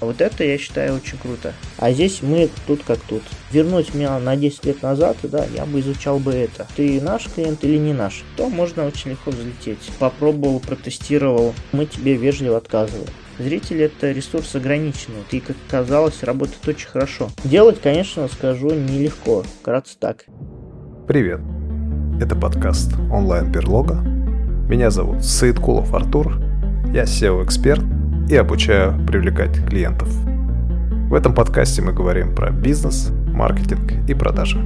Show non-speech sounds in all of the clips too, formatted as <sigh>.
Вот это я считаю очень круто. А здесь мы тут как тут. Вернуть меня на 10 лет назад, да, я бы изучал бы это. Ты наш клиент или не наш? То можно очень легко взлететь. Попробовал, протестировал, мы тебе вежливо отказываем. Зритель это ресурс ограниченный, и, как казалось, работает очень хорошо. Делать, конечно, скажу, нелегко. Вкратце так. Привет. Это подкаст онлайн-берлога. Меня зовут Саидкулов Артур. Я SEO-эксперт и обучаю привлекать клиентов. В этом подкасте мы говорим про бизнес, маркетинг и продажи.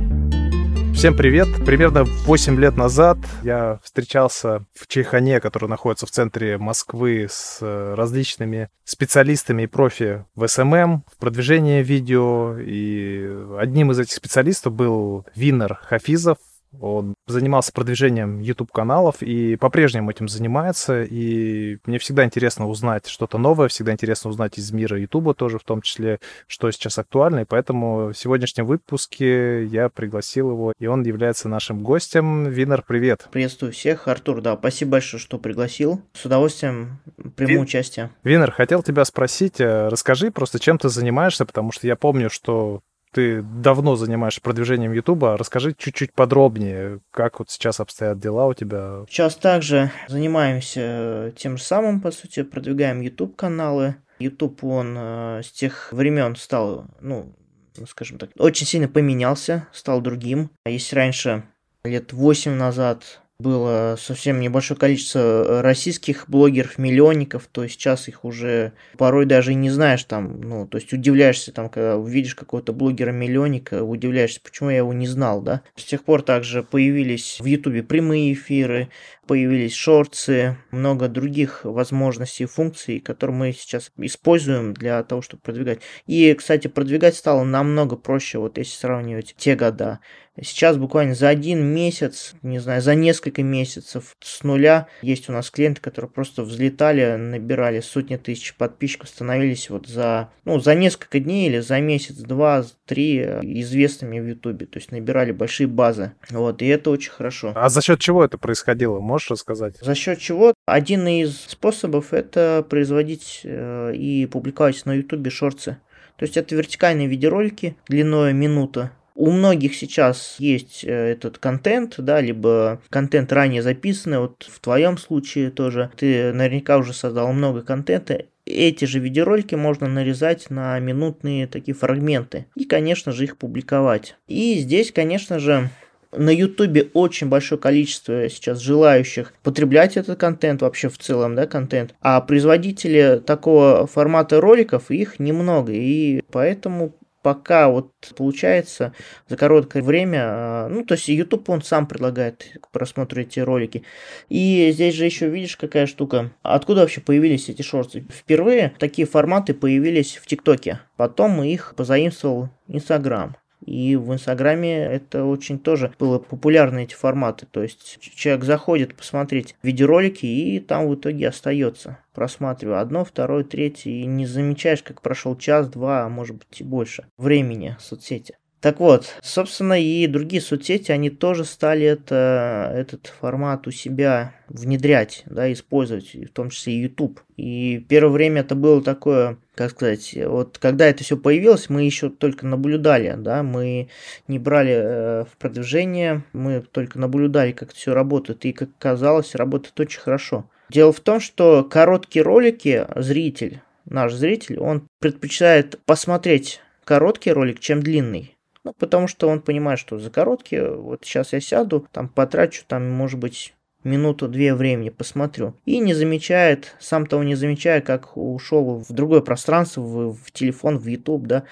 Всем привет! Примерно 8 лет назад я встречался в Чайхане, который находится в центре Москвы, с э, различными специалистами и профи в SMM, в продвижении видео. И одним из этих специалистов был Винер Хафизов, он занимался продвижением YouTube-каналов и по-прежнему этим занимается. И мне всегда интересно узнать что-то новое, всегда интересно узнать из мира YouTube тоже, в том числе, что сейчас актуально. И поэтому в сегодняшнем выпуске я пригласил его, и он является нашим гостем. Винер, привет. Приветствую всех. Артур, да, спасибо большое, что пригласил. С удовольствием приму Ви... участие. Винер, хотел тебя спросить, э, расскажи просто, чем ты занимаешься, потому что я помню, что ты давно занимаешься продвижением Ютуба. Расскажи чуть-чуть подробнее, как вот сейчас обстоят дела у тебя. Сейчас также занимаемся тем же самым, по сути, продвигаем YouTube каналы. YouTube, он э, с тех времен стал, ну, скажем так, очень сильно поменялся, стал другим. Если раньше, лет 8 назад, было совсем небольшое количество э, российских блогеров, миллионников, то сейчас их уже порой даже и не знаешь там, ну, то есть удивляешься там, когда увидишь какого-то блогера-миллионника, удивляешься, почему я его не знал, да. С тех пор также появились в Ютубе прямые эфиры, появились шорты, много других возможностей функций, которые мы сейчас используем для того, чтобы продвигать. И, кстати, продвигать стало намного проще, вот если сравнивать те года. Сейчас буквально за один месяц, не знаю, за несколько месяцев с нуля есть у нас клиенты, которые просто взлетали, набирали сотни тысяч подписчиков, становились вот за, ну, за несколько дней или за месяц, два, три известными в Ютубе. То есть набирали большие базы. Вот, и это очень хорошо. А за счет чего это происходило? Можешь рассказать? За счет чего? Один из способов это производить э, и публиковать на Ютубе шорты. То есть это вертикальные видеоролики длиной минута, у многих сейчас есть э, этот контент, да, либо контент ранее записанный, вот в твоем случае тоже, ты наверняка уже создал много контента, эти же видеоролики можно нарезать на минутные такие фрагменты и, конечно же, их публиковать. И здесь, конечно же, на Ютубе очень большое количество сейчас желающих потреблять этот контент, вообще в целом, да, контент. А производители такого формата роликов, их немного. И поэтому пока вот получается за короткое время, а, ну, то есть YouTube он сам предлагает к просмотру эти ролики. И здесь же еще видишь, какая штука. Откуда вообще появились эти шорты? Впервые такие форматы появились в ТикТоке. Потом их позаимствовал Инстаграм. И в Инстаграме это очень тоже было популярно, эти форматы. То есть человек заходит посмотреть видеоролики и там в итоге остается. Просматривая одно, второе, третье, и не замечаешь, как прошел час, два, а может быть и больше времени в соцсети. Так вот, собственно, и другие соцсети, они тоже стали это, этот формат у себя внедрять, да, использовать, в том числе и YouTube. И первое время это было такое, как сказать, вот когда это все появилось, мы еще только наблюдали, да, мы не брали э, в продвижение, мы только наблюдали, как это все работает, и, как казалось, работает очень хорошо. Дело в том, что короткие ролики зритель, наш зритель, он предпочитает посмотреть короткий ролик, чем длинный. Ну, потому что он понимает, что за короткие, вот сейчас я сяду, там потрачу, там, может быть, минуту-две времени посмотрю. И не замечает, сам того не замечая, как ушел в другое пространство, в, в телефон, в YouTube, да,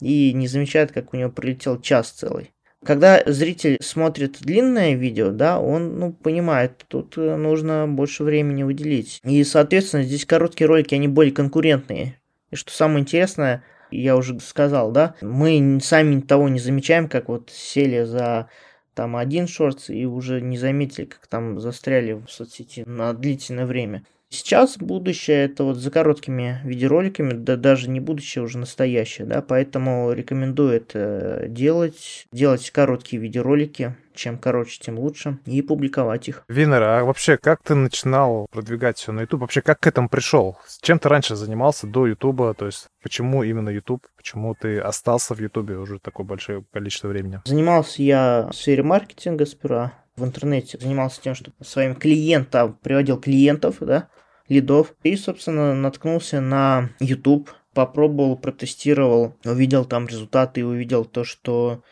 и не замечает, как у него прилетел час целый. Когда зритель смотрит длинное видео, да, он, ну, понимает, тут э, нужно больше времени выделить. И, соответственно, здесь короткие ролики, они более конкурентные. И что самое интересное, я уже сказал, да, мы сами того не замечаем, как вот сели за там один шорт и уже не заметили, как там застряли в соцсети на длительное время. Сейчас будущее это вот за короткими видеороликами, да даже не будущее, уже настоящее, да, поэтому рекомендую это делать, делать короткие видеоролики, чем короче, тем лучше, и публиковать их. Винер, а вообще как ты начинал продвигать все на YouTube? Вообще как к этому пришел? Чем ты раньше занимался до YouTube? То есть почему именно YouTube? Почему ты остался в YouTube уже такое большое количество времени? Занимался я в сфере маркетинга сперва, в интернете занимался тем, что своим клиентам приводил клиентов, да, лидов. И, собственно, наткнулся на YouTube, попробовал, протестировал, увидел там результаты и увидел то, что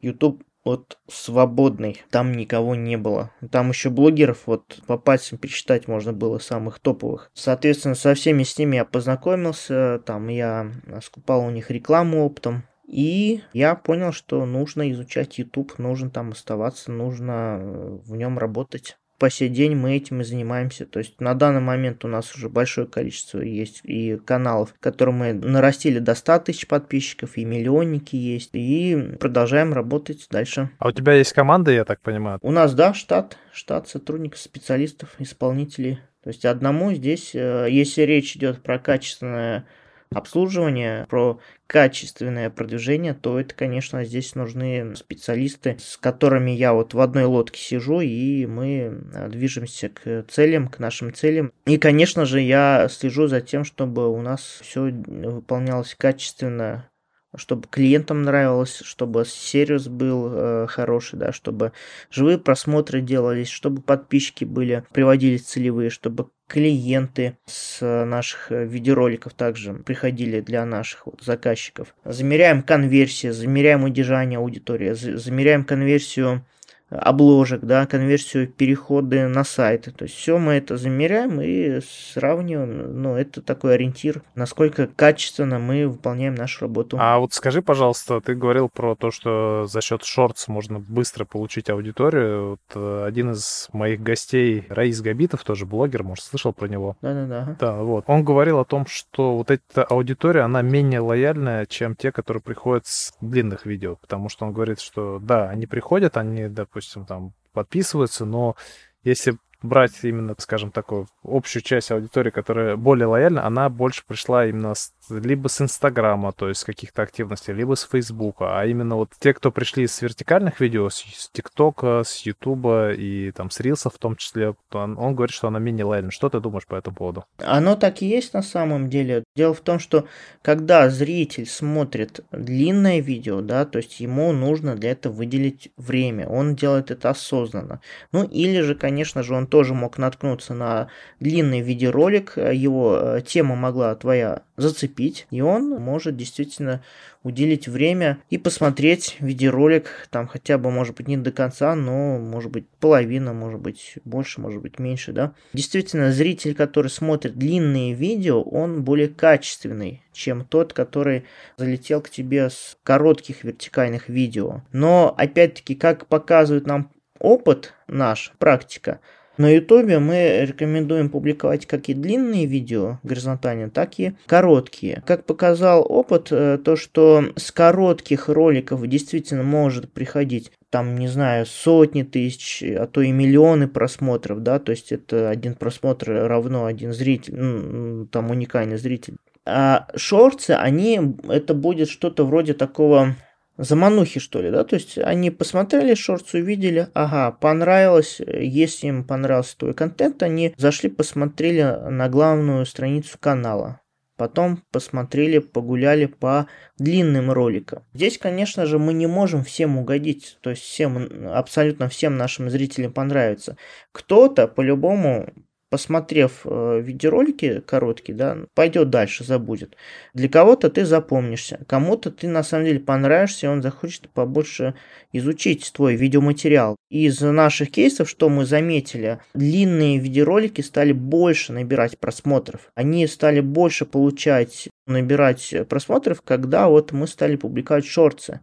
YouTube вот свободный, там никого не было. Там еще блогеров вот по пальцам пересчитать можно было самых топовых. Соответственно, со всеми с ними я познакомился, там я скупал у них рекламу оптом, и я понял, что нужно изучать YouTube, нужно там оставаться, нужно в нем работать по сей день мы этим и занимаемся. То есть на данный момент у нас уже большое количество есть и каналов, которые мы нарастили до 100 тысяч подписчиков, и миллионники есть, и продолжаем работать дальше. А у тебя есть команда, я так понимаю? У нас, да, штат, штат сотрудников, специалистов, исполнителей. То есть одному здесь, э, если речь идет про качественное обслуживание, про качественное продвижение, то это, конечно, здесь нужны специалисты, с которыми я вот в одной лодке сижу, и мы э, движемся к целям, к нашим целям. И, конечно же, я слежу за тем, чтобы у нас все выполнялось качественно, чтобы клиентам нравилось, чтобы сервис был э, хороший, да, чтобы живые просмотры делались, чтобы подписчики были, приводились целевые, чтобы клиенты с наших э, видеороликов также приходили для наших вот заказчиков. Замеряем конверсию, замеряем удержание аудитории, замеряем конверсию обложек, да, конверсию переходы на сайты. То есть все мы это замеряем и сравниваем. Ну, это такой ориентир, насколько качественно мы выполняем нашу работу. А вот скажи, пожалуйста, ты говорил про то, что за счет шортс можно быстро получить аудиторию. Вот э, один из моих гостей, Раис Габитов, тоже блогер, может, слышал про него? Да-да-да. Да, вот. Он говорил о том, что вот эта аудитория, она менее лояльная, чем те, которые приходят с длинных видео. Потому что он говорит, что да, они приходят, они, допустим, допустим, там подписываются, но если брать именно, скажем, такую общую часть аудитории, которая более лояльна, она больше пришла именно с, либо с Инстаграма, то есть каких-то активностей, либо с Фейсбука. А именно вот те, кто пришли с вертикальных видео, с, ТикТока, с Ютуба и там с Рилса в том числе, он, он говорит, что она менее лояльна. Что ты думаешь по этому поводу? Оно так и есть на самом деле. Дело в том, что когда зритель смотрит длинное видео, да, то есть ему нужно для этого выделить время. Он делает это осознанно. Ну или же, конечно же, он тоже мог наткнуться на длинный видеоролик, его э, тема могла твоя зацепить, и он может действительно уделить время и посмотреть видеоролик, там хотя бы, может быть, не до конца, но, может быть, половина, может быть, больше, может быть, меньше, да. Действительно, зритель, который смотрит длинные видео, он более качественный, чем тот, который залетел к тебе с коротких вертикальных видео. Но, опять-таки, как показывает нам опыт наш, практика, на ютубе мы рекомендуем публиковать как и длинные видео горизонтально, так и короткие. Как показал опыт, э, то что с коротких роликов действительно может приходить там, не знаю, сотни тысяч, а то и миллионы просмотров, да, то есть это один просмотр равно один зритель, ну, там уникальный зритель. А шорты, они, это будет что-то вроде такого заманухи, что ли, да, то есть они посмотрели шортс, увидели, ага, понравилось, если им понравился твой контент, они зашли, посмотрели на главную страницу канала, потом посмотрели, погуляли по длинным роликам. Здесь, конечно же, мы не можем всем угодить, то есть всем, абсолютно всем нашим зрителям понравится. Кто-то по-любому посмотрев э, видеоролики короткие, да, пойдет дальше, забудет. Для кого-то ты запомнишься, кому-то ты на самом деле понравишься, и он захочет побольше изучить твой видеоматериал. Из наших кейсов, что мы заметили, длинные видеоролики стали больше набирать просмотров. Они стали больше получать, набирать просмотров, когда вот мы стали публиковать шорты.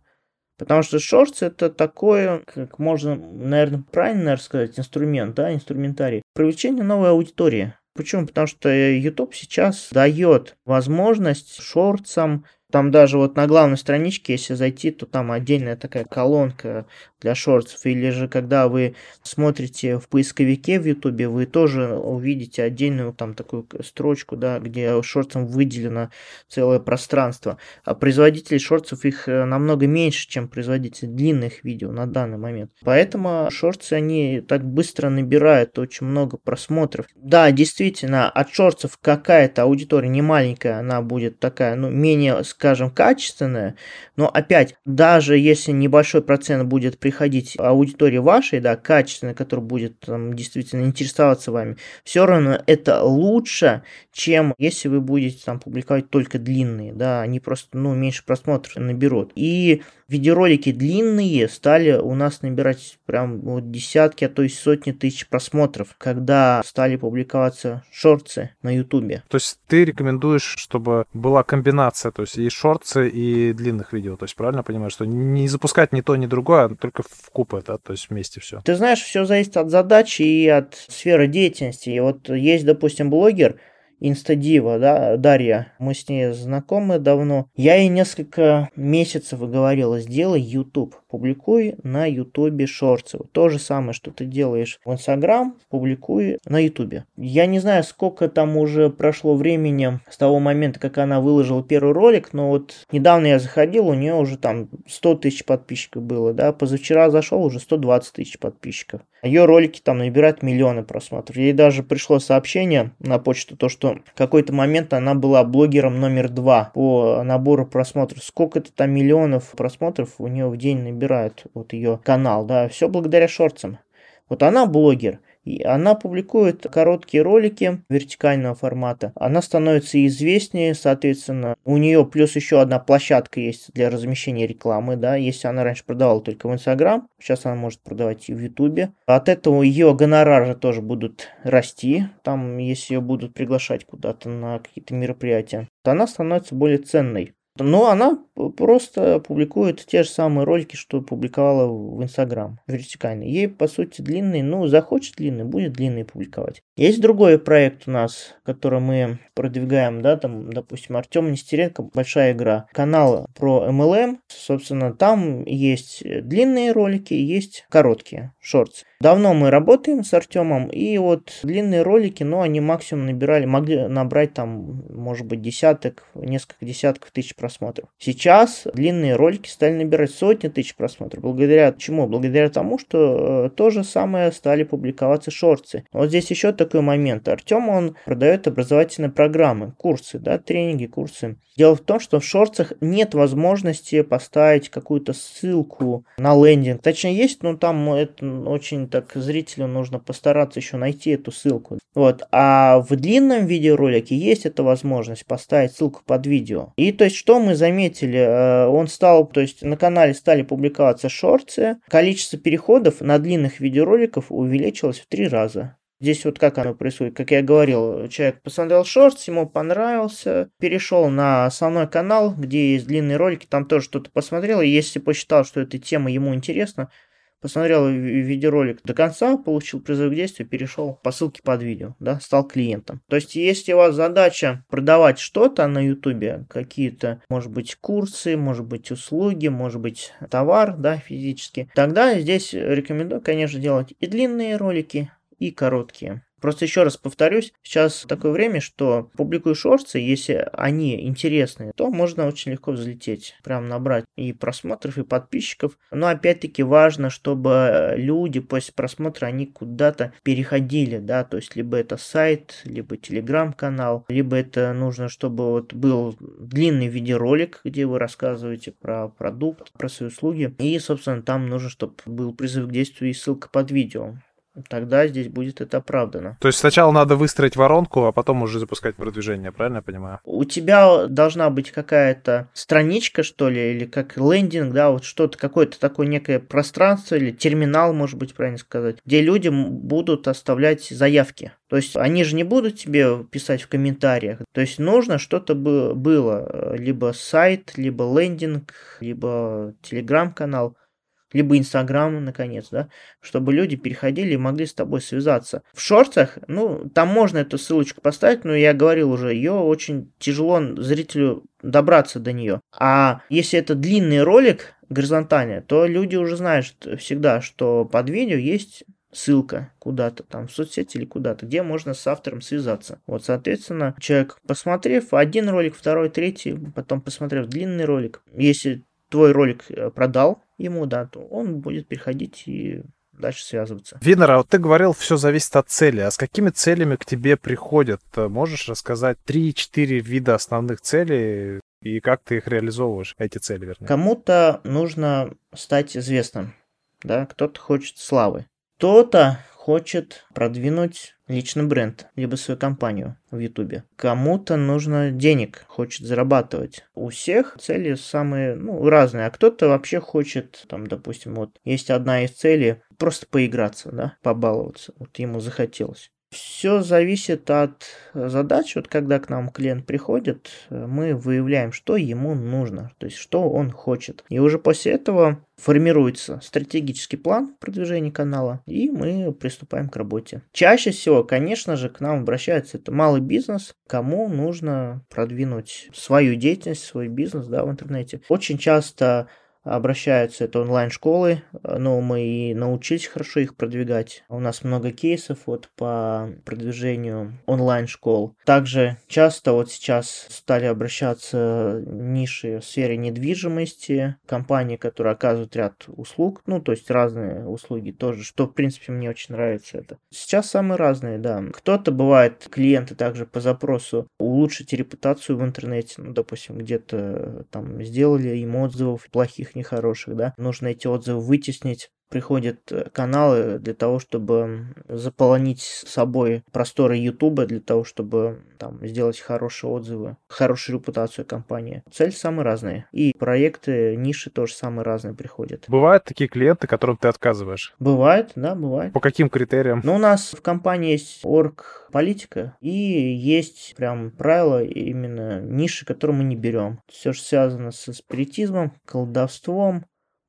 Потому что шортс это такое, как можно, наверное, правильно наверное, сказать, инструмент, да, инструментарий. Привлечение новой аудитории. Почему? Потому что YouTube сейчас дает возможность шортсам Там даже вот на главной страничке, если зайти, то там отдельная такая колонка для шортов. Или же когда вы смотрите в поисковике в Ютубе, вы тоже увидите отдельную там такую строчку, да, где шортам выделено целое пространство. А производители шортов их э, намного меньше, чем производители длинных видео на данный момент. Поэтому шорты, они так быстро набирают очень много просмотров. Да, действительно, от шортов какая-то аудитория не маленькая, она будет такая, ну, менее, скажем, качественная. Но опять, даже если небольшой процент будет приходить аудитории вашей, да, качественной, которая будет там, действительно интересоваться вами, все равно это лучше, чем если вы будете там публиковать только длинные, да, они просто, ну, меньше просмотров наберут. И видеоролики длинные стали у нас набирать прям вот десятки, а то и сотни тысяч просмотров, когда стали публиковаться шорты на ютубе. То есть ты рекомендуешь, чтобы была комбинация, то есть и шорты, и длинных видео, то есть правильно понимаю, что не запускать ни то, ни другое, а только в купе, да, то есть вместе все. Ты знаешь, все зависит от задачи и от сферы деятельности. И вот есть, допустим, блогер, Инстадива, да, Дарья, мы с ней знакомы давно. Я ей несколько месяцев говорила, сделай YouTube, публикуй на YouTube шорты. То же самое, что ты делаешь в Инстаграм, публикуй на YouTube. Я не знаю, сколько там уже прошло времени с того момента, как она выложила первый ролик, но вот недавно я заходил, у нее уже там 100 тысяч подписчиков было, да, позавчера зашел уже 120 тысяч подписчиков. Ее ролики там набирают миллионы просмотров. Ей даже пришло сообщение на почту, то что в какой-то момент она была блогером номер два по набору просмотров. Сколько-то там миллионов просмотров у нее в день набирает вот ее канал, да, все благодаря шорцам. Вот она блогер, и она публикует короткие ролики вертикального формата. Она становится известнее, соответственно, у нее плюс еще одна площадка есть для размещения рекламы, да, если она раньше продавала только в Инстаграм, сейчас она может продавать и в Ютубе. От этого ее гонорары тоже будут расти, там, если ее будут приглашать куда-то на какие-то мероприятия, то она становится более ценной. Но она просто публикует те же самые ролики, что публиковала в Инстаграм, вертикальные. Ей, по сути, длинный, ну, захочет длинный, будет длинный публиковать. Есть другой проект у нас, который мы продвигаем, да, там, допустим, Артем Нестеренко, большая игра. Канал про MLM, собственно, там есть длинные ролики, есть короткие, шортс. Давно мы работаем с Артемом, и вот длинные ролики, ну, они максимум набирали, могли набрать там, может быть, десяток, несколько десятков тысяч просмотров. Сейчас длинные ролики стали набирать сотни тысяч просмотров. Благодаря чему? Благодаря тому, что э, то же самое стали публиковаться шорты. Вот здесь еще такой момент. Артем, он продает образовательные программы, курсы, да, тренинги, курсы. Дело в том, что в шортах нет возможности поставить какую-то ссылку на лендинг. Точнее, есть, но там это очень так зрителю нужно постараться еще найти эту ссылку. Вот. А в длинном видеоролике есть эта возможность поставить ссылку под видео. И то есть, что мы заметили, э, он стал, то есть на канале стали публиковаться шорты, количество переходов на длинных видеороликов увеличилось в три раза. Здесь вот как оно происходит. Как я говорил, человек посмотрел шортс, ему понравился, перешел на основной канал, где есть длинные ролики, там тоже что-то посмотрел, и если посчитал, что эта тема ему интересна, посмотрел видеоролик до конца, получил призыв к действию, перешел по ссылке под видео, да, стал клиентом. То есть, если у вас задача продавать что-то на ютубе, какие-то, может быть, курсы, может быть, услуги, может быть, товар, да, физически, тогда здесь рекомендую, конечно, делать и длинные ролики, и короткие. Просто еще раз повторюсь, сейчас такое время, что публикую шорты, если они интересные, то можно очень легко взлететь, прям набрать и просмотров, и подписчиков. Но опять-таки важно, чтобы люди после просмотра, они куда-то переходили, да, то есть либо это сайт, либо телеграм-канал, либо это нужно, чтобы вот был длинный видеоролик, где вы рассказываете про продукт, про свои услуги. И, собственно, там нужно, чтобы был призыв к действию и ссылка под видео тогда здесь будет это оправдано. То есть сначала надо выстроить воронку, а потом уже запускать продвижение, правильно я понимаю? У тебя должна быть какая-то страничка, что ли, или как лендинг, да, вот что-то, какое-то такое некое пространство или терминал, может быть, правильно сказать, где люди будут оставлять заявки. То есть они же не будут тебе писать в комментариях. То есть нужно что-то было. Либо сайт, либо лендинг, либо телеграм-канал либо Инстаграм, наконец, да, чтобы люди переходили и могли с тобой связаться. В шортах, ну, там можно эту ссылочку поставить, но я говорил уже, ее очень тяжело зрителю добраться до нее. А если это длинный ролик горизонтальный, то люди уже знают всегда, что под видео есть ссылка куда-то там в соцсети или куда-то, где можно с автором связаться. Вот, соответственно, человек, посмотрев один ролик, второй, третий, потом посмотрев длинный ролик, если твой ролик э, продал ему, да, то он будет переходить и дальше связываться. Винер, а вот ты говорил, все зависит от цели. А с какими целями к тебе приходят? Можешь рассказать 3-4 вида основных целей и как ты их реализовываешь, эти цели, вернее? Кому-то нужно стать известным, да, кто-то хочет славы, кто-то хочет продвинуть личный бренд, либо свою компанию в Ютубе. Кому-то нужно денег, хочет зарабатывать. У всех цели самые, ну, разные. А кто-то вообще хочет, там, допустим, вот есть одна из целей, просто поиграться, да, побаловаться. Вот ему захотелось. Все зависит от задач. Вот когда к нам клиент приходит, мы выявляем, что ему нужно, то есть что он хочет. И уже после этого формируется стратегический план продвижения канала, и мы приступаем к работе. Чаще всего, конечно же, к нам обращаются это малый бизнес, кому нужно продвинуть свою деятельность, свой бизнес да, в интернете. Очень часто обращаются, это онлайн-школы, но мы и научились хорошо их продвигать. У нас много кейсов вот по продвижению онлайн-школ. Также часто вот сейчас стали обращаться ниши в сфере недвижимости, компании, которые оказывают ряд услуг, ну, то есть разные услуги тоже, что, в принципе, мне очень нравится это. Сейчас самые разные, да. Кто-то бывает, клиенты также по запросу улучшить репутацию в интернете, ну, допустим, где-то там сделали им отзывов плохих нехороших, да, нужно эти отзывы вытеснить, приходят э, каналы для того, чтобы заполонить собой просторы Ютуба, для того, чтобы там сделать хорошие отзывы, хорошую репутацию компании. Цель самые разные. И проекты, ниши тоже самые разные приходят. Бывают такие клиенты, которым ты отказываешь? Бывает, да, бывает. По каким критериям? Ну, у нас в компании есть орг политика и есть прям правила именно ниши, которые мы не берем. Все, что связано со спиритизмом, колдовством,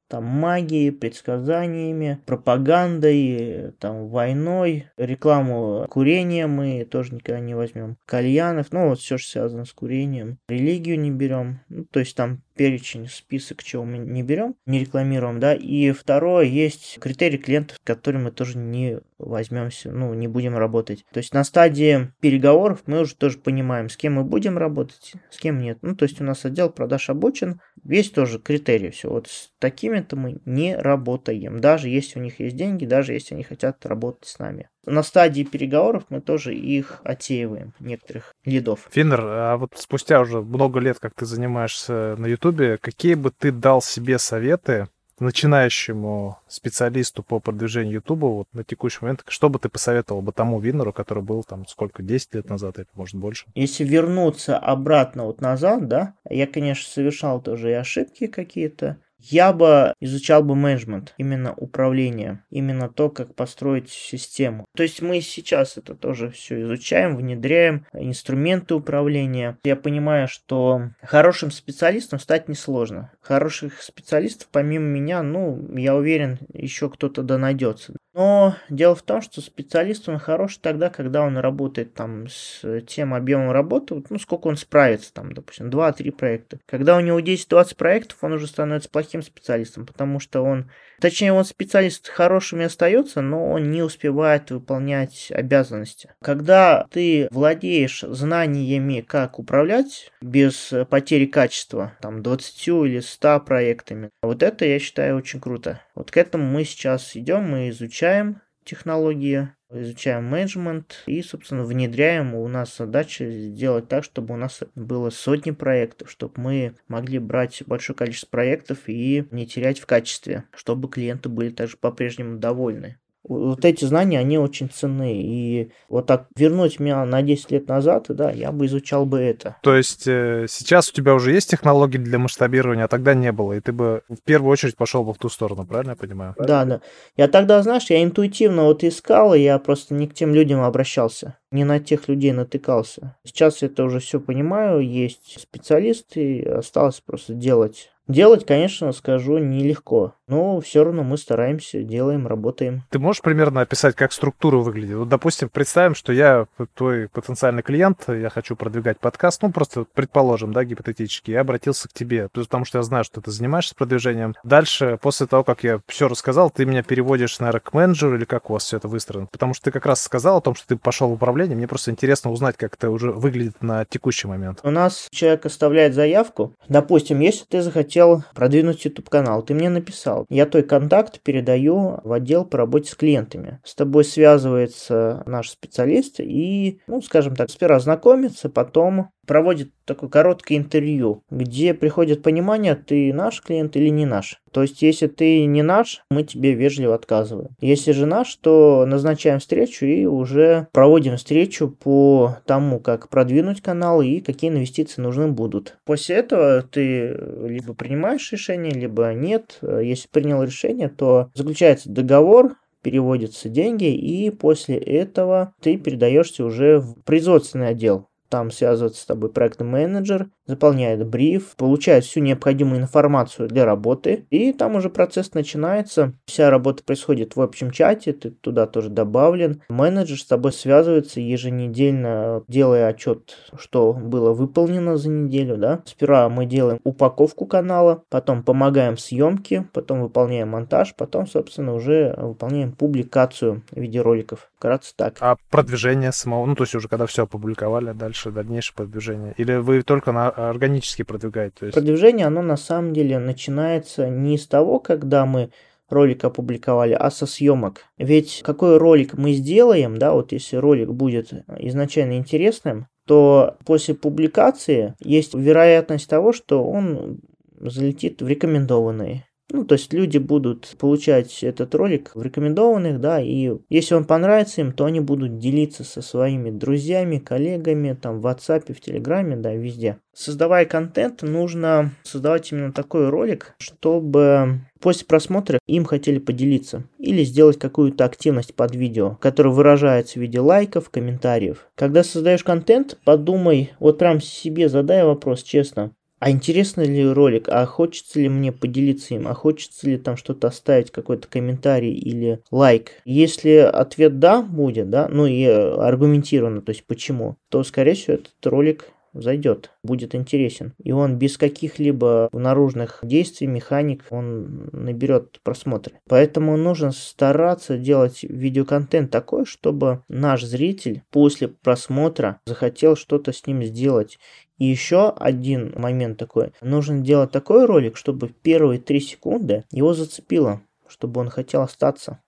там магией, предсказаниями, пропагандой, там войной, рекламу курения мы тоже никогда не возьмем, кальянов, ну вот все, что связано с курением, религию не берем, ну, то есть там перечень, список, чего мы не берем, не рекламируем, да. И второе, есть критерий клиентов, которые мы тоже не возьмемся, ну, не будем работать. То есть на стадии переговоров мы уже тоже понимаем, с кем мы будем работать, с кем нет. Ну, то есть у нас отдел продаж обучен, весь тоже критерий, все. Вот с такими-то мы не работаем, даже если у них есть деньги, даже если они хотят работать с нами на стадии переговоров мы тоже их отсеиваем, некоторых лидов. Финнер, а вот спустя уже много лет, как ты занимаешься на Ютубе, какие бы ты дал себе советы начинающему специалисту по продвижению Ютуба вот на текущий момент, что бы ты посоветовал бы тому Виннеру, который был там сколько, 10 лет назад или может больше? Если вернуться обратно вот назад, да, я, конечно, совершал тоже и ошибки какие-то, я бы изучал бы менеджмент, именно управление, именно то, как построить систему. То есть мы сейчас это тоже все изучаем, внедряем, инструменты управления. Я понимаю, что хорошим специалистом стать несложно. Хороших специалистов помимо меня, ну, я уверен, еще кто-то да найдется. Но дело в том, что специалист он хорош тогда, когда он работает там с тем объемом работы, ну, сколько он справится, там, допустим, 2-3 проекта. Когда у него 10-20 проектов, он уже становится плохим специалистом, потому что он, точнее, он специалист хорошим остается, но он не успевает выполнять обязанности. Когда ты владеешь знаниями, как управлять без потери качества, там, 20 или 100 проектами, вот это, я считаю, очень круто. Вот к этому мы сейчас идем, мы изучаем технологии, изучаем менеджмент и, собственно, внедряем. У нас задача сделать так, чтобы у нас было сотни проектов, чтобы мы могли брать большое количество проектов и не терять в качестве, чтобы клиенты были также по-прежнему довольны вот эти знания, они очень ценны. И вот так вернуть меня на 10 лет назад, да, я бы изучал бы это. То есть э, сейчас у тебя уже есть технологии для масштабирования, а тогда не было, и ты бы в первую очередь пошел бы в ту сторону, правильно я понимаю? Да, да. Я тогда, знаешь, я интуитивно вот искал, и я просто не к тем людям обращался, не на тех людей натыкался. Сейчас я это уже все понимаю, есть специалисты, осталось просто делать. Делать, конечно, скажу, нелегко. но все равно мы стараемся, делаем, работаем. Ты можешь примерно описать, как структура выглядит? Вот, допустим, представим, что я твой потенциальный клиент, я хочу продвигать подкаст, ну, просто предположим, да, гипотетически, я обратился к тебе, потому что я знаю, что ты занимаешься продвижением. Дальше, после того, как я все рассказал, ты меня переводишь, наверное, к менеджеру или как у вас все это выстроено? Потому что ты как раз сказал о том, что ты пошел в управление, мне просто интересно узнать, как это уже выглядит на текущий момент. У нас человек оставляет заявку, допустим, если ты захотел продвинуть YouTube-канал, ты мне написал, я твой контакт передаю в отдел по работе с клиентами. С тобой связывается наш специалист и, ну, скажем так, сперва знакомится, потом проводит такое короткое интервью, где приходит понимание, ты наш клиент или не наш. То есть, если ты не наш, мы тебе вежливо отказываем. Если же наш, то назначаем встречу и уже проводим встречу по тому, как продвинуть канал и какие инвестиции нужны будут. После этого ты либо принимаешь решение, либо нет. Если принял решение, то заключается договор, переводятся деньги, и после этого ты передаешься уже в производственный отдел. Там связывается с тобой проектный менеджер, заполняет бриф, получает всю необходимую информацию для работы, и там уже процесс начинается. Вся работа происходит в общем чате, ты туда тоже добавлен. Менеджер с тобой связывается еженедельно, делая отчет, что было выполнено за неделю. Да? Сперва мы делаем упаковку канала, потом помогаем в съемке, потом выполняем монтаж, потом, собственно, уже выполняем публикацию видеороликов. Вкратце так. А продвижение самого, ну то есть уже когда все опубликовали, дальше дальнейшее продвижение? Или вы только на органически продвигать. То есть... Продвижение, оно на самом деле начинается не с того, когда мы ролик опубликовали, а со съемок. Ведь какой ролик мы сделаем, да, вот если ролик будет изначально интересным, то после публикации есть вероятность того, что он залетит в рекомендованные. Ну, то есть люди будут получать этот ролик в рекомендованных, да, и если он понравится им, то они будут делиться со своими друзьями, коллегами, там, в WhatsApp, в Телеграме, да, везде. Создавая контент, нужно создавать именно такой ролик, чтобы после просмотра им хотели поделиться или сделать какую-то активность под видео, которая выражается в виде лайков, комментариев. Когда создаешь контент, подумай, вот прям себе задай вопрос честно, а интересный ли ролик, а хочется ли мне поделиться им, а хочется ли там что-то оставить, какой-то комментарий или лайк. Если ответ да будет, да, ну и аргументированно, то есть почему, то скорее всего этот ролик зайдет, будет интересен. И он без каких-либо наружных действий, механик, он наберет просмотры. Поэтому нужно стараться делать видеоконтент такой, чтобы наш зритель после просмотра захотел что-то с ним сделать и еще один момент такой. Нужно делать такой ролик, чтобы первые три секунды его зацепило, чтобы он хотел остаться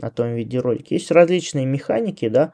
на том видеоролике. Есть различные механики, да.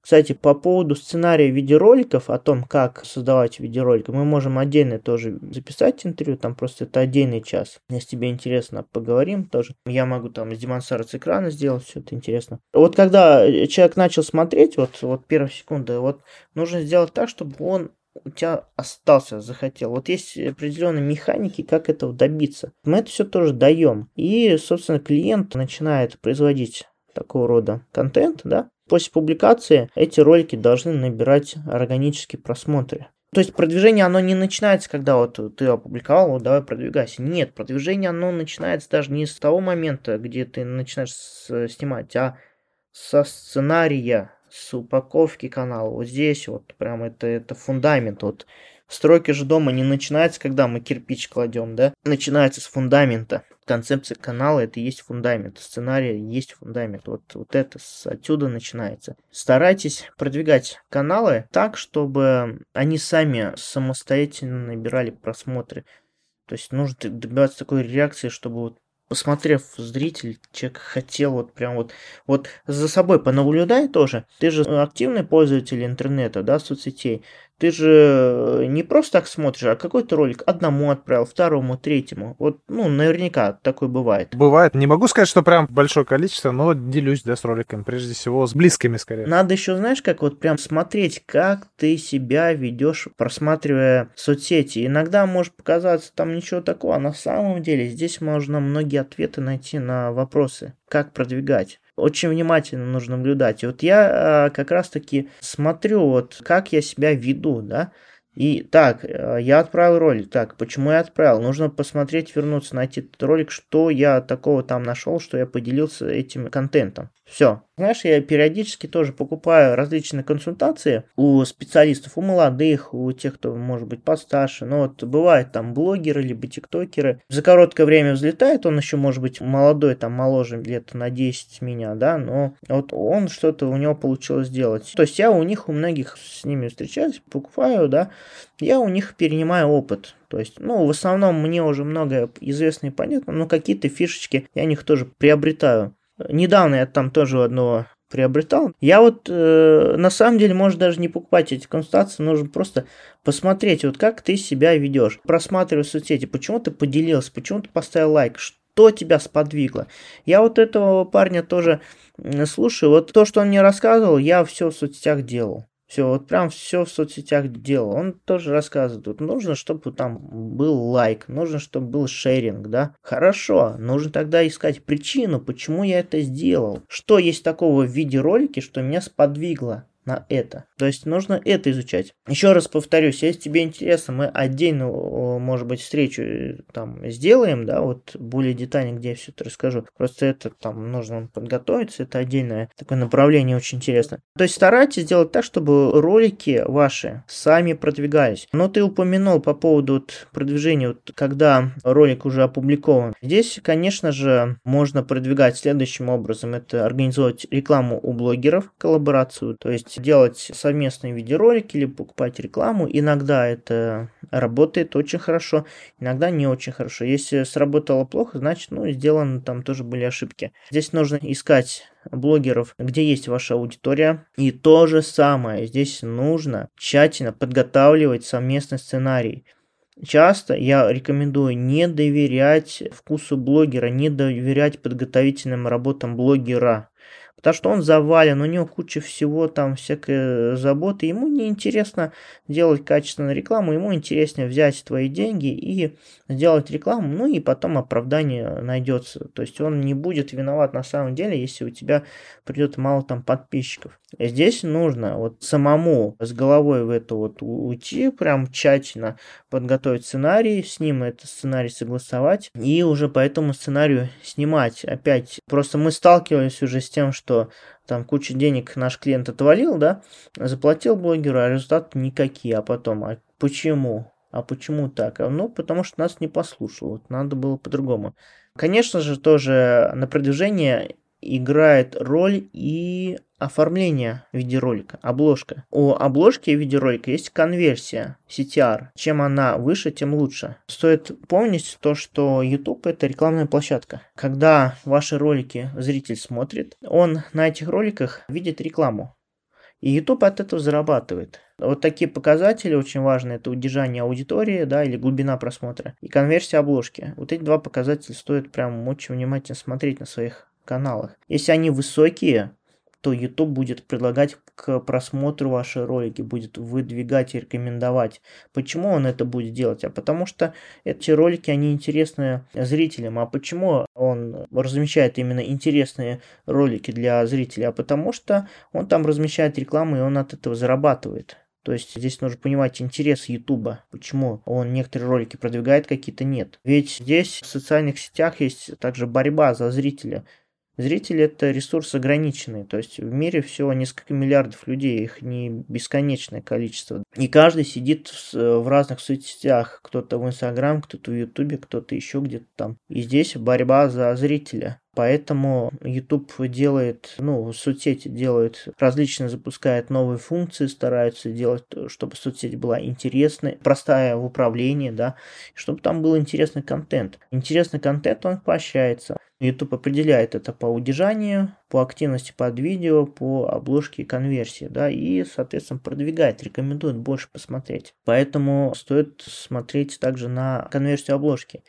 Кстати, по поводу сценария видеороликов, о том, как создавать видеоролики, мы можем отдельно тоже записать интервью, там просто это отдельный час. Если тебе интересно, поговорим тоже. Я могу там с демонстрацией экрана сделать, все это интересно. Вот когда человек начал смотреть, вот, вот первая секунда, вот нужно сделать так, чтобы он у тебя остался, захотел. Вот есть определенные механики, как этого добиться. Мы это все тоже даем. И, собственно, клиент начинает производить такого рода контент, да. После публикации эти ролики должны набирать органические просмотры. То есть продвижение, оно не начинается, когда вот ты опубликовал, вот давай продвигайся. Нет, продвижение, оно начинается даже не с того момента, где ты начинаешь снимать, а со сценария, с упаковки канала. Вот здесь вот прям это, это фундамент. Вот стройки же дома не начинается, когда мы кирпич кладем, да? Начинается с фундамента. Концепция канала это и есть фундамент, сценарий есть фундамент. Вот, вот это с, отсюда начинается. Старайтесь продвигать каналы так, чтобы они сами самостоятельно набирали просмотры. То есть нужно добиваться такой реакции, чтобы вот посмотрев зритель, человек хотел вот прям вот, вот за собой понаблюдай тоже. Ты же активный пользователь интернета, да, соцсетей. Ты же не просто так смотришь, а какой-то ролик одному отправил, второму, третьему. Вот, ну, наверняка такое бывает. Бывает. Не могу сказать, что прям большое количество, но делюсь, да, с роликами. Прежде всего, с близкими, скорее. Надо еще, знаешь, как вот прям смотреть, как ты себя ведешь, просматривая соцсети. Иногда может показаться там ничего такого, а на самом деле здесь можно многие ответы найти на вопросы, как продвигать очень внимательно нужно наблюдать. И вот я э, как раз-таки смотрю, вот как я себя веду, да, И так, э, я отправил ролик. Так, почему я отправил? Нужно посмотреть, вернуться, найти этот ролик, что я такого там нашел, что я поделился этим контентом. Все. Знаешь, я периодически тоже покупаю различные консультации у специалистов, у молодых, у тех, кто может быть постарше. Но вот бывает там блогеры, либо тиктокеры. За короткое время взлетает, он еще может быть молодой, там моложе лет на 10 меня, да, но вот он что-то у него получилось сделать. То есть я у них, у многих с ними встречаюсь, покупаю, да, я у них перенимаю опыт. То есть, ну, в основном мне уже многое известно и понятно, но какие-то фишечки я у них тоже приобретаю. Недавно я там тоже одного приобретал. Я вот э, на самом деле, может даже не покупать эти консультации, нужно просто посмотреть, вот как ты себя ведешь, просматривать соцсети, почему ты поделился, почему ты поставил лайк, что тебя сподвигло. Я вот этого парня тоже слушаю, вот то, что он мне рассказывал, я все в соцсетях делал. Все, вот прям все в соцсетях делал. Он тоже рассказывает. Вот нужно, чтобы там был лайк, нужно, чтобы был шеринг, да. Хорошо, нужно тогда искать причину, почему я это сделал. Что есть такого в видеоролике, что меня сподвигло на это. То есть нужно это изучать. Еще раз повторюсь, если тебе интересно, мы отдельно, может быть, встречу э, там сделаем, да, вот более детально, где я все это расскажу. Просто это там нужно подготовиться, это отдельное такое направление очень интересно. То есть старайтесь сделать так, чтобы ролики ваши сами продвигались. Но ты упомянул по поводу вот продвижения, вот, когда ролик уже опубликован. Здесь, конечно же, можно продвигать следующим образом. Это организовать рекламу у блогеров, коллаборацию, то есть делать совместные видеоролики или покупать рекламу. Иногда это работает очень хорошо, иногда не очень хорошо. Если сработало плохо, значит, ну, сделаны там тоже были ошибки. Здесь нужно искать блогеров, где есть ваша аудитория. И то же самое, здесь нужно тщательно подготавливать совместный сценарий. Часто я рекомендую не доверять вкусу блогера, не доверять подготовительным работам блогера. Потому что он завален, у него куча всего, там всякой заботы. Ему не интересно делать качественную рекламу, ему интереснее взять твои деньги и сделать рекламу, ну и потом оправдание найдется. То есть он не будет виноват на самом деле, если у тебя придет мало там подписчиков. Здесь нужно вот самому с головой в это вот уйти, прям тщательно подготовить сценарий, с ним этот сценарий согласовать и уже по этому сценарию снимать. Опять, просто мы сталкивались уже с тем, что там кучу денег наш клиент отвалил, да, заплатил блогеру, а результат никакие, а потом, а почему? А почему так? Ну, потому что нас не послушал, вот надо было по-другому. Конечно же, тоже на продвижение играет роль и оформление видеоролика, обложка. У обложки видеоролика есть конверсия, CTR. Чем она выше, тем лучше. Стоит помнить то, что YouTube это рекламная площадка. Когда ваши ролики зритель смотрит, он на этих роликах видит рекламу. И YouTube от этого зарабатывает. Вот такие показатели очень важны. Это удержание аудитории, да, или глубина просмотра. И конверсия обложки. Вот эти два показателя стоит прям очень внимательно смотреть на своих каналах. Если они высокие, то YouTube будет предлагать к просмотру ваши ролики, будет выдвигать и рекомендовать. Почему он это будет делать? А потому что эти ролики, они интересны зрителям. А почему он размещает именно интересные ролики для зрителей? А потому что он там размещает рекламу, и он от этого зарабатывает. То есть здесь нужно понимать интерес Ютуба, почему он некоторые ролики продвигает, какие-то нет. Ведь здесь в социальных сетях есть также борьба за зрителя. Зрители это ресурс ограниченный, то есть в мире всего несколько миллиардов людей, их не бесконечное количество. И каждый сидит в разных соцсетях, кто-то в Инстаграм, кто-то в Ютубе, кто-то еще где-то там. И здесь борьба за зрителя. Поэтому YouTube делает, ну, соцсети делают различно, запускает новые функции, стараются делать, чтобы соцсеть была интересной, простая в управлении, да, чтобы там был интересный контент. Интересный контент, он поощряется. YouTube определяет это по удержанию, по активности под видео, по обложке и конверсии, да, и, соответственно, продвигает, рекомендует больше посмотреть. Поэтому стоит смотреть также на конверсию обложки.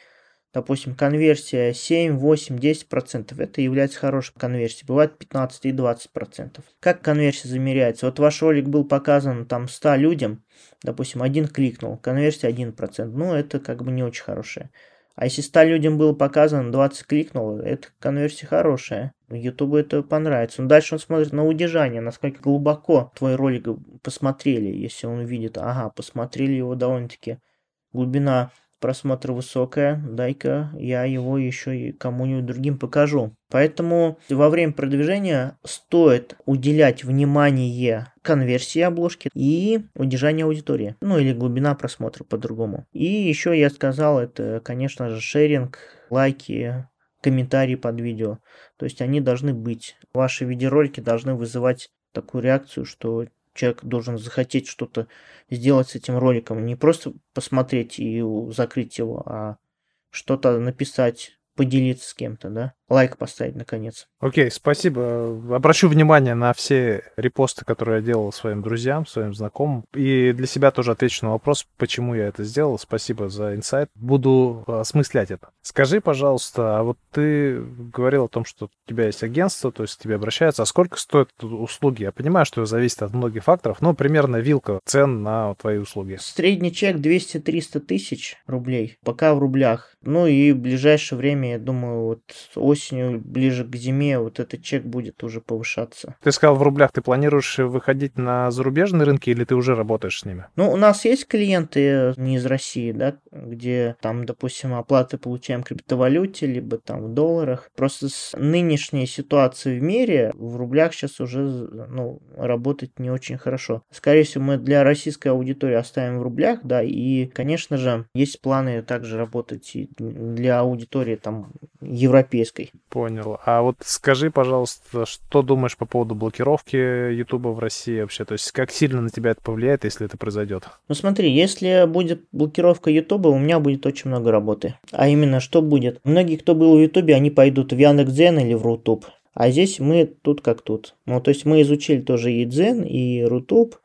Допустим, конверсия 7, 8, 10% это является хорошей конверсией. Бывает 15 и 20%. Как конверсия замеряется? Вот ваш ролик был показан там 100 людям, допустим, один кликнул, конверсия 1%. Ну, это как бы не очень хорошая. А если 100 людям было показано, 20 кликнуло, это конверсия хорошая. Ютубу это понравится. Но дальше он смотрит на удержание, насколько глубоко твой ролик посмотрели. Если он видит, ага, посмотрели его довольно-таки глубина просмотр высокая, дай-ка я его еще и кому-нибудь другим покажу. Поэтому во время продвижения стоит уделять внимание конверсии обложки и удержанию аудитории. Ну или глубина просмотра по-другому. И еще я сказал, это, конечно же, шеринг, лайки, комментарии под видео. То есть они должны быть. Ваши видеоролики должны вызывать такую реакцию, что человек должен захотеть что-то сделать с этим роликом. Не просто посмотреть и закрыть его, а что-то написать, поделиться с кем-то, да? Лайк поставить наконец. Окей, okay, спасибо. Обращу внимание на все репосты, которые я делал своим друзьям, своим знакомым. И для себя тоже отвечу на вопрос, почему я это сделал. Спасибо за инсайт. Буду осмыслять это. Скажи, пожалуйста, а вот ты говорил о том, что у тебя есть агентство, то есть к тебе обращаются. А сколько стоят услуги? Я понимаю, что это зависит от многих факторов, но примерно вилка цен на твои услуги. Средний чек 200-300 тысяч рублей, пока в рублях. Ну и в ближайшее время, я думаю, вот осенью, ближе к зиме, вот этот чек будет уже повышаться. Ты сказал, в рублях ты планируешь выходить на зарубежные рынки или ты уже работаешь с ними? Ну, у нас есть клиенты не из России, да, где там, допустим, оплаты получаем в криптовалюте, либо там в долларах. Просто с нынешней ситуацией в мире в рублях сейчас уже, ну, работать не очень хорошо. Скорее всего, мы для российской аудитории оставим в рублях, да, и, конечно же, есть планы также работать и для аудитории там европейской. Понял. А вот скажи, пожалуйста, что думаешь по поводу блокировки Ютуба в России вообще? То есть как сильно на тебя это повлияет, если это произойдет? Ну смотри, если будет блокировка Ютуба, у меня будет очень много работы. А именно, что будет? Многие, кто был в Ютубе, они пойдут в Яндекс.Дзен или в Рутуб. А здесь мы тут как тут. Ну, то есть мы изучили тоже и Дзен, и Рутуб,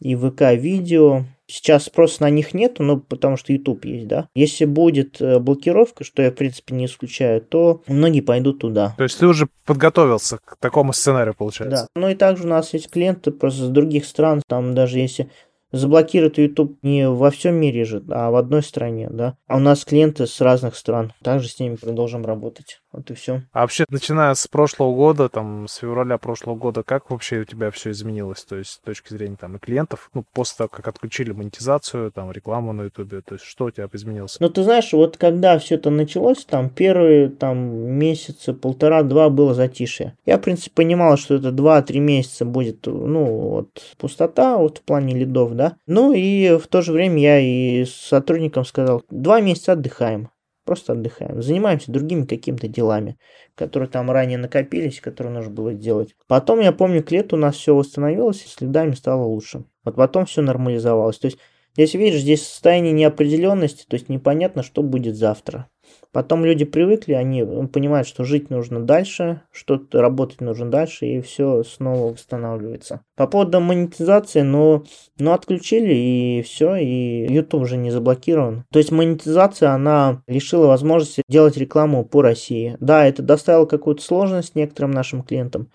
и ВК-видео, Сейчас спроса на них нету, ну, потому что YouTube есть, да. Если будет э, блокировка, что я, в принципе, не исключаю, то многие пойдут туда. То есть ты уже подготовился к такому сценарию, получается? Да. Ну и также у нас есть клиенты просто с других стран, там даже если заблокирует YouTube не во всем мире же, а в одной стране, да. А у нас клиенты с разных стран. Также с ними продолжим работать. Вот и все. А вообще, начиная с прошлого года, там, с февраля прошлого года, как вообще у тебя все изменилось? То есть, с точки зрения там и клиентов, ну, после того, как отключили монетизацию, там, рекламу на YouTube, то есть, что у тебя изменилось? Ну, ты знаешь, вот когда все это началось, там, первые, там, месяца, полтора-два было затишье. Я, в принципе, понимал, что это два-три месяца будет, ну, вот, пустота, вот, в плане лидов, да. Ну, и в то же время я и сотрудникам сказал, два месяца отдыхаем. Просто отдыхаем. Занимаемся другими какими-то делами, которые там ранее накопились, которые нужно было делать. Потом, я помню, к лету у нас все восстановилось, и следами стало лучше. Вот потом все нормализовалось. То есть, здесь, видишь, здесь состояние неопределенности, то есть непонятно, что будет завтра. Потом люди привыкли, они понимают, что жить нужно дальше, что-то работать нужно дальше, и все снова восстанавливается. По поводу монетизации, ну, ну отключили, и все, и YouTube уже не заблокирован. То есть монетизация, она лишила возможности делать рекламу по России. Да, это доставило какую-то сложность некоторым нашим клиентам,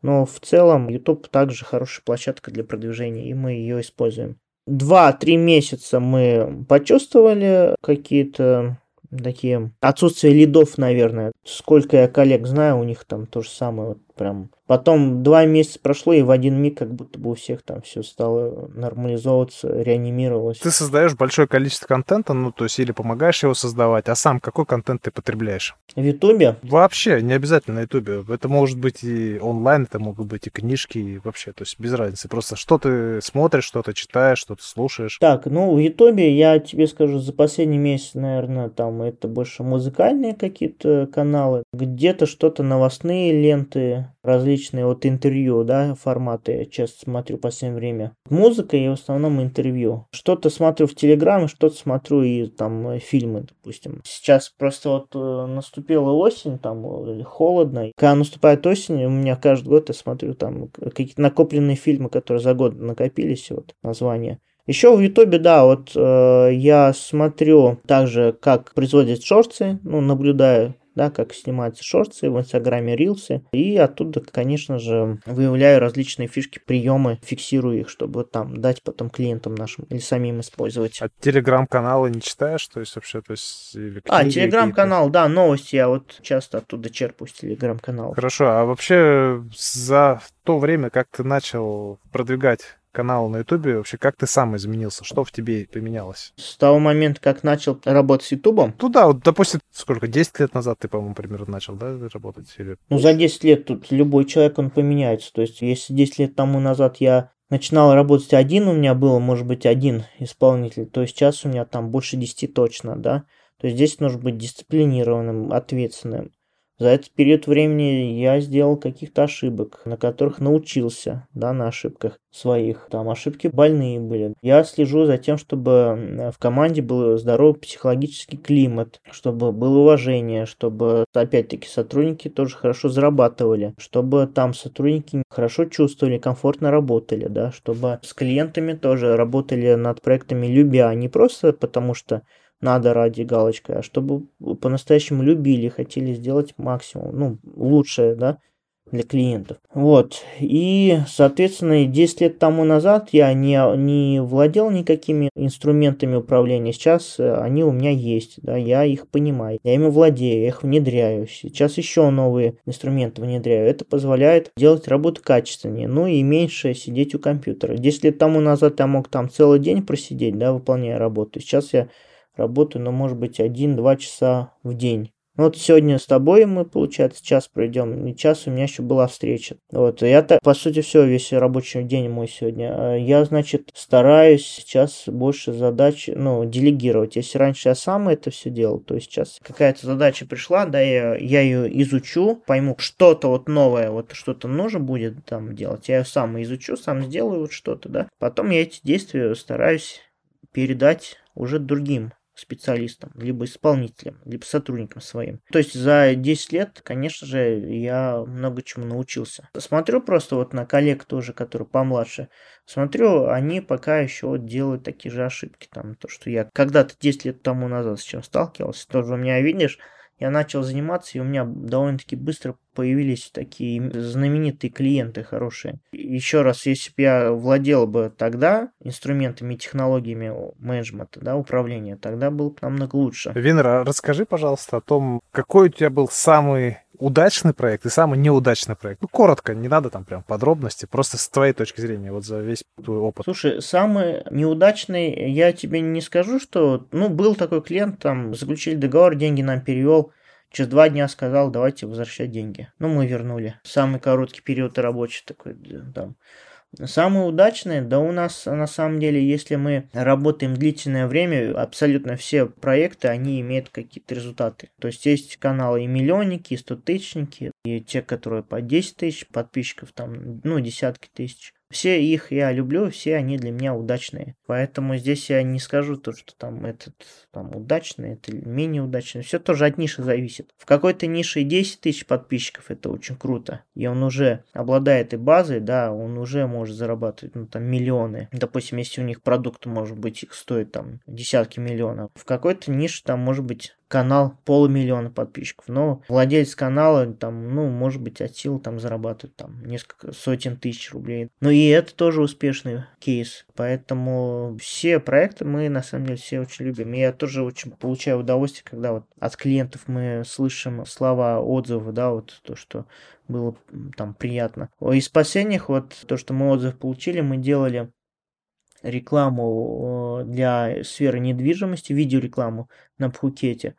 но в целом YouTube также хорошая площадка для продвижения, и мы ее используем. Два-три месяца мы почувствовали какие-то такие отсутствие лидов, наверное. Сколько я коллег знаю, у них там то же самое, вот прям Потом два месяца прошло, и в один миг как будто бы у всех там все стало нормализовываться, реанимировалось. Ты создаешь большое количество контента, ну, то есть или помогаешь его создавать, а сам какой контент ты потребляешь? В Ютубе? Вообще, не обязательно на Ютубе. Это может быть и онлайн, это могут быть и книжки, и вообще, то есть без разницы. Просто что ты смотришь, что ты читаешь, что ты слушаешь. Так, ну, в Ютубе я тебе скажу, за последний месяц, наверное, там это больше музыкальные какие-то каналы, где-то что-то новостные ленты, различные вот интервью, да, форматы я часто смотрю в последнее время. Музыка и в основном интервью. Что-то смотрю в Телеграме, что-то смотрю и там фильмы, допустим. Сейчас просто вот э, наступила осень, там э, холодно. Когда наступает осень, у меня каждый год я смотрю там какие-то накопленные фильмы, которые за год накопились, вот названия. Еще в Ютубе, да, вот э, я смотрю также, как производят шорты, ну, наблюдаю да, как снимаются шорты в Инстаграме, рилсы, и оттуда, конечно же, выявляю различные фишки, приемы, фиксирую их, чтобы там дать потом клиентам нашим или самим использовать. А телеграм-каналы не читаешь, то есть вообще, то есть... а, телеграм-канал, да, новости я вот часто оттуда черпаю с телеграм-канала. Хорошо, а вообще за то время, как ты начал продвигать канал на Ютубе, вообще как ты сам изменился? Что в тебе поменялось? С того момента, как начал работать с Ютубом? Ну да, вот, допустим, сколько, 10 лет назад ты, по-моему, примерно начал, да, работать? Или... Ну, за 10 лет тут любой человек, он поменяется. То есть, если 10 лет тому назад я начинал работать один, у меня было, может быть, один исполнитель, то сейчас у меня там больше 10 точно, да. То есть здесь нужно быть дисциплинированным, ответственным. За этот период времени я сделал каких-то ошибок, на которых научился, да, на ошибках своих. Там ошибки больные были. Я слежу за тем, чтобы в команде был здоровый психологический климат, чтобы было уважение, чтобы, опять-таки, сотрудники тоже хорошо зарабатывали, чтобы там сотрудники хорошо чувствовали, комфортно работали, да, чтобы с клиентами тоже работали над проектами любя, а не просто потому что надо ради галочки, а чтобы по-настоящему любили, хотели сделать максимум, ну, лучшее, да, для клиентов. Вот. И, соответственно, 10 лет тому назад я не, не владел никакими инструментами управления. Сейчас э, они у меня есть, да, я их понимаю. Я ими владею, я их внедряю. Сейчас еще новые инструменты внедряю. Это позволяет делать работу качественнее, ну и меньше сидеть у компьютера. 10 лет тому назад я мог там целый день просидеть, да, выполняя работу. Сейчас я работаю, но может быть один-два часа в день. Вот сегодня с тобой мы, получается, час пройдем, и час у меня еще была встреча. Вот, я так, по сути, все, весь рабочий день мой сегодня. А я, значит, стараюсь сейчас больше задач, ну, делегировать. Если раньше я сам это все делал, то сейчас какая-то задача пришла, да, я, я ее изучу, пойму, что-то вот новое, вот что-то нужно будет там делать, я ее сам изучу, сам сделаю вот что-то, да. Потом я эти действия стараюсь передать уже другим специалистом, либо исполнителем, либо сотрудником своим. То есть за 10 лет, конечно же, я много чему научился. Смотрю просто вот на коллег тоже, которые помладше, смотрю, они пока еще делают такие же ошибки. Там, то, что я когда-то 10 лет тому назад с чем сталкивался, тоже у меня, видишь, я начал заниматься, и у меня довольно-таки быстро появились такие знаменитые клиенты хорошие. Еще раз, если бы я владел бы тогда инструментами технологиями менеджмента, да, управления, тогда было бы намного лучше. Винер, расскажи, пожалуйста, о том, какой у тебя был самый удачный проект и самый неудачный проект? Ну, коротко, не надо там прям подробности, просто с твоей точки зрения, вот за весь твой опыт. Слушай, самый неудачный, я тебе не скажу, что, ну, был такой клиент, там, заключили договор, деньги нам перевел, Через два дня сказал, давайте возвращать деньги. Ну, мы вернули. Самый короткий период рабочий такой, там, Самые удачные, да у нас на самом деле, если мы работаем длительное время, абсолютно все проекты, они имеют какие-то результаты. То есть есть каналы и миллионники, и стотысячники, и те, которые по 10 тысяч подписчиков, там, ну, десятки тысяч. Все их я люблю, все они для меня удачные. Поэтому здесь я не скажу то, что там этот там удачный, это менее удачный. Все тоже от ниши зависит. В какой-то нише 10 тысяч подписчиков это очень круто. И он уже обладает этой базой, да, он уже может зарабатывать, ну, там, миллионы. Допустим, если у них продукт, может быть, их стоит там десятки миллионов. В какой-то нише там может быть канал полумиллиона подписчиков. Но владелец канала, там, ну, может быть, от сил там зарабатывает там несколько сотен тысяч рублей. Но и это тоже успешный кейс. Поэтому все проекты мы, на самом деле, все очень любим. И я тоже очень получаю удовольствие, когда вот от клиентов мы слышим слова, отзывы, да, вот то, что было там приятно. Из последних, вот то, что мы отзыв получили, мы делали рекламу для сферы недвижимости, видеорекламу на Пхукете.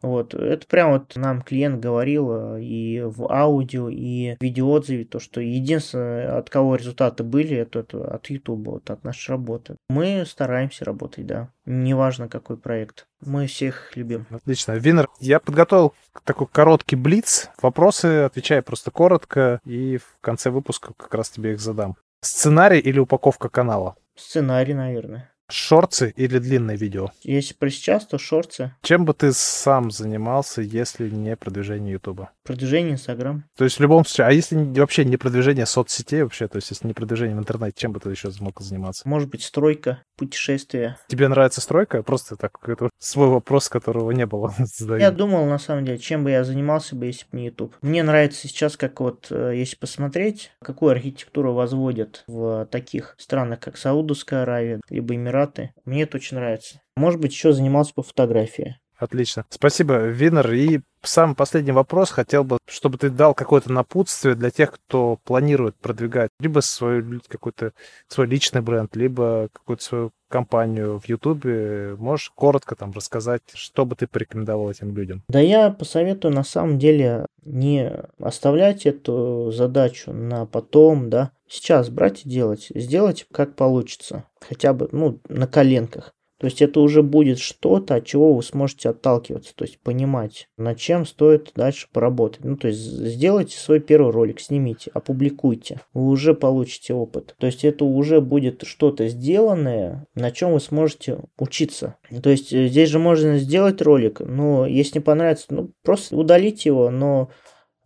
Вот, это прям вот нам клиент говорил э, и в аудио, и в видеоотзыве, то, что единственное, от кого результаты были, это, от YouTube, вот, от нашей работы. Мы стараемся работать, да. Неважно, какой проект. Мы всех любим. Отлично. Винер, я подготовил такой короткий блиц. Вопросы отвечай просто коротко, и в конце выпуска как раз тебе их задам. Сценарий или упаковка канала? Сценарий, наверное. Шорцы или длинное видео? Если про сейчас, то шорцы. Чем бы ты сам занимался, если не продвижение Ютуба? Продвижение Инстаграм. То есть в любом случае, а если вообще не продвижение соцсетей вообще, то есть если не продвижение в интернете, чем бы ты еще смог заниматься? Может быть, стройка, путешествия. Тебе нравится стройка? Просто так, это свой вопрос, которого не было. <laughs> Я думал, на самом деле, чем бы я занимался бы, если бы не YouTube. Мне нравится сейчас, как вот, э, если посмотреть, какую архитектуру возводят в таких странах, как Саудовская Аравия, либо Эмираты. Мне это очень нравится. Может быть, еще занимался по фотографии. Отлично. Спасибо, Винер. И самый последний вопрос. Хотел бы, чтобы ты дал какое-то напутствие для тех, кто планирует продвигать либо свой какой-то свой личный бренд, либо какую-то свою компанию в Ютубе. Можешь коротко там рассказать, что бы ты порекомендовал этим людям? Да я посоветую на самом деле не оставлять эту задачу на потом, да, сейчас брать и делать. Сделать как получится. Хотя бы, ну, на коленках. То есть это уже будет что-то, от чего вы сможете отталкиваться, то есть понимать, над чем стоит дальше поработать. Ну, то есть сделайте свой первый ролик, снимите, опубликуйте, вы уже получите опыт. То есть это уже будет что-то сделанное, на чем вы сможете учиться. То есть э, здесь же можно сделать ролик, но если не понравится, ну просто удалите его, но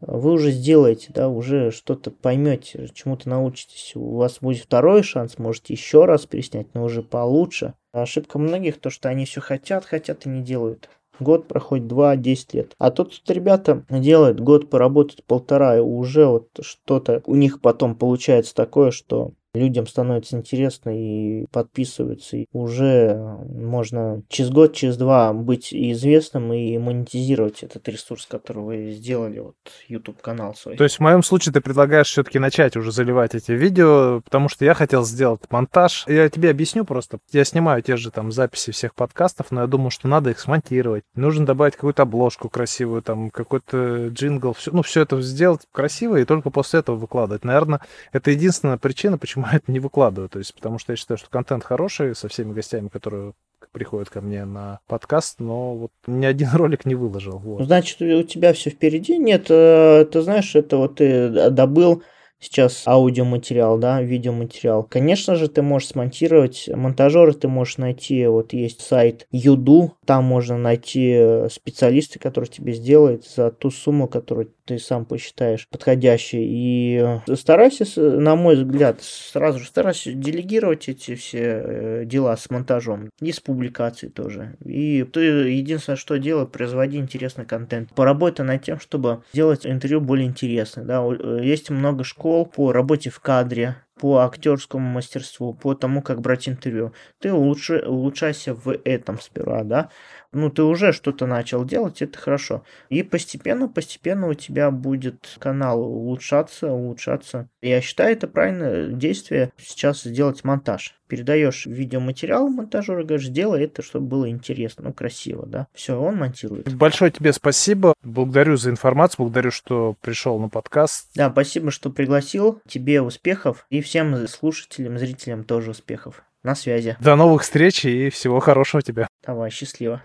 вы уже сделаете, да, уже что-то поймете, чему-то научитесь. У вас будет второй шанс, можете еще раз переснять, но уже получше. Ошибка многих то, что они все хотят, хотят и не делают. Год проходит, два, десять лет. А тут вот ребята делают год поработать полтора, и уже вот что-то у них потом получается такое, что людям становится интересно и подписываются. И уже можно через год, через два быть известным и монетизировать этот ресурс, который вы сделали, вот YouTube канал свой. То есть в моем случае ты предлагаешь все-таки начать уже заливать эти видео, потому что я хотел сделать монтаж. Я тебе объясню просто. Я снимаю те же там записи всех подкастов, но я думаю, что надо их смонтировать. Нужно добавить какую-то обложку красивую, там какой-то джингл, все, ну все это сделать красиво и только после этого выкладывать. Наверное, это единственная причина, почему почему <laughs> это не выкладываю. То есть, потому что я считаю, что контент хороший со всеми гостями, которые приходят ко мне на подкаст, но вот ни один <laughs> ролик не выложил. Вот. Значит, у тебя все впереди? Нет, э, ты знаешь, это вот ты добыл сейчас аудиоматериал, да, видеоматериал. Конечно же, ты можешь смонтировать, монтажеры ты можешь найти, вот есть сайт Юду, там можно найти специалиста, который тебе сделает за ту сумму, которую ты сам посчитаешь подходящей. И старайся, на мой взгляд, сразу же старайся делегировать эти все э, дела с монтажом и с публикацией тоже. И ты единственное, что делай, производи интересный контент. Поработай над тем, чтобы сделать интервью более интересным. Да? Э, есть много школ по работе в кадре, по актерскому мастерству, по тому, как брать интервью. Ты лучше, улучшайся в этом сперва, да ну, ты уже что-то начал делать, это хорошо. И постепенно, постепенно у тебя будет канал улучшаться, улучшаться. Я считаю, это правильное действие сейчас сделать монтаж. Передаешь видеоматериал монтажеру, говоришь, сделай это, чтобы было интересно, ну, красиво, да. Все, он монтирует. Большое тебе спасибо. Благодарю за информацию, благодарю, что пришел на подкаст. Да, спасибо, что пригласил. Тебе успехов и всем слушателям, зрителям тоже успехов. На связи. До новых встреч и всего хорошего тебе. Давай, счастливо.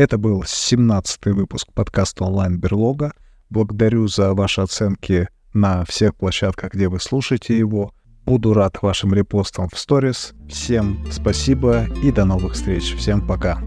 Это был 17-й выпуск подкаста онлайн Берлога. Благодарю за ваши оценки на всех площадках, где вы слушаете его. Буду рад вашим репостам в сторис. Всем спасибо и до новых встреч. Всем пока.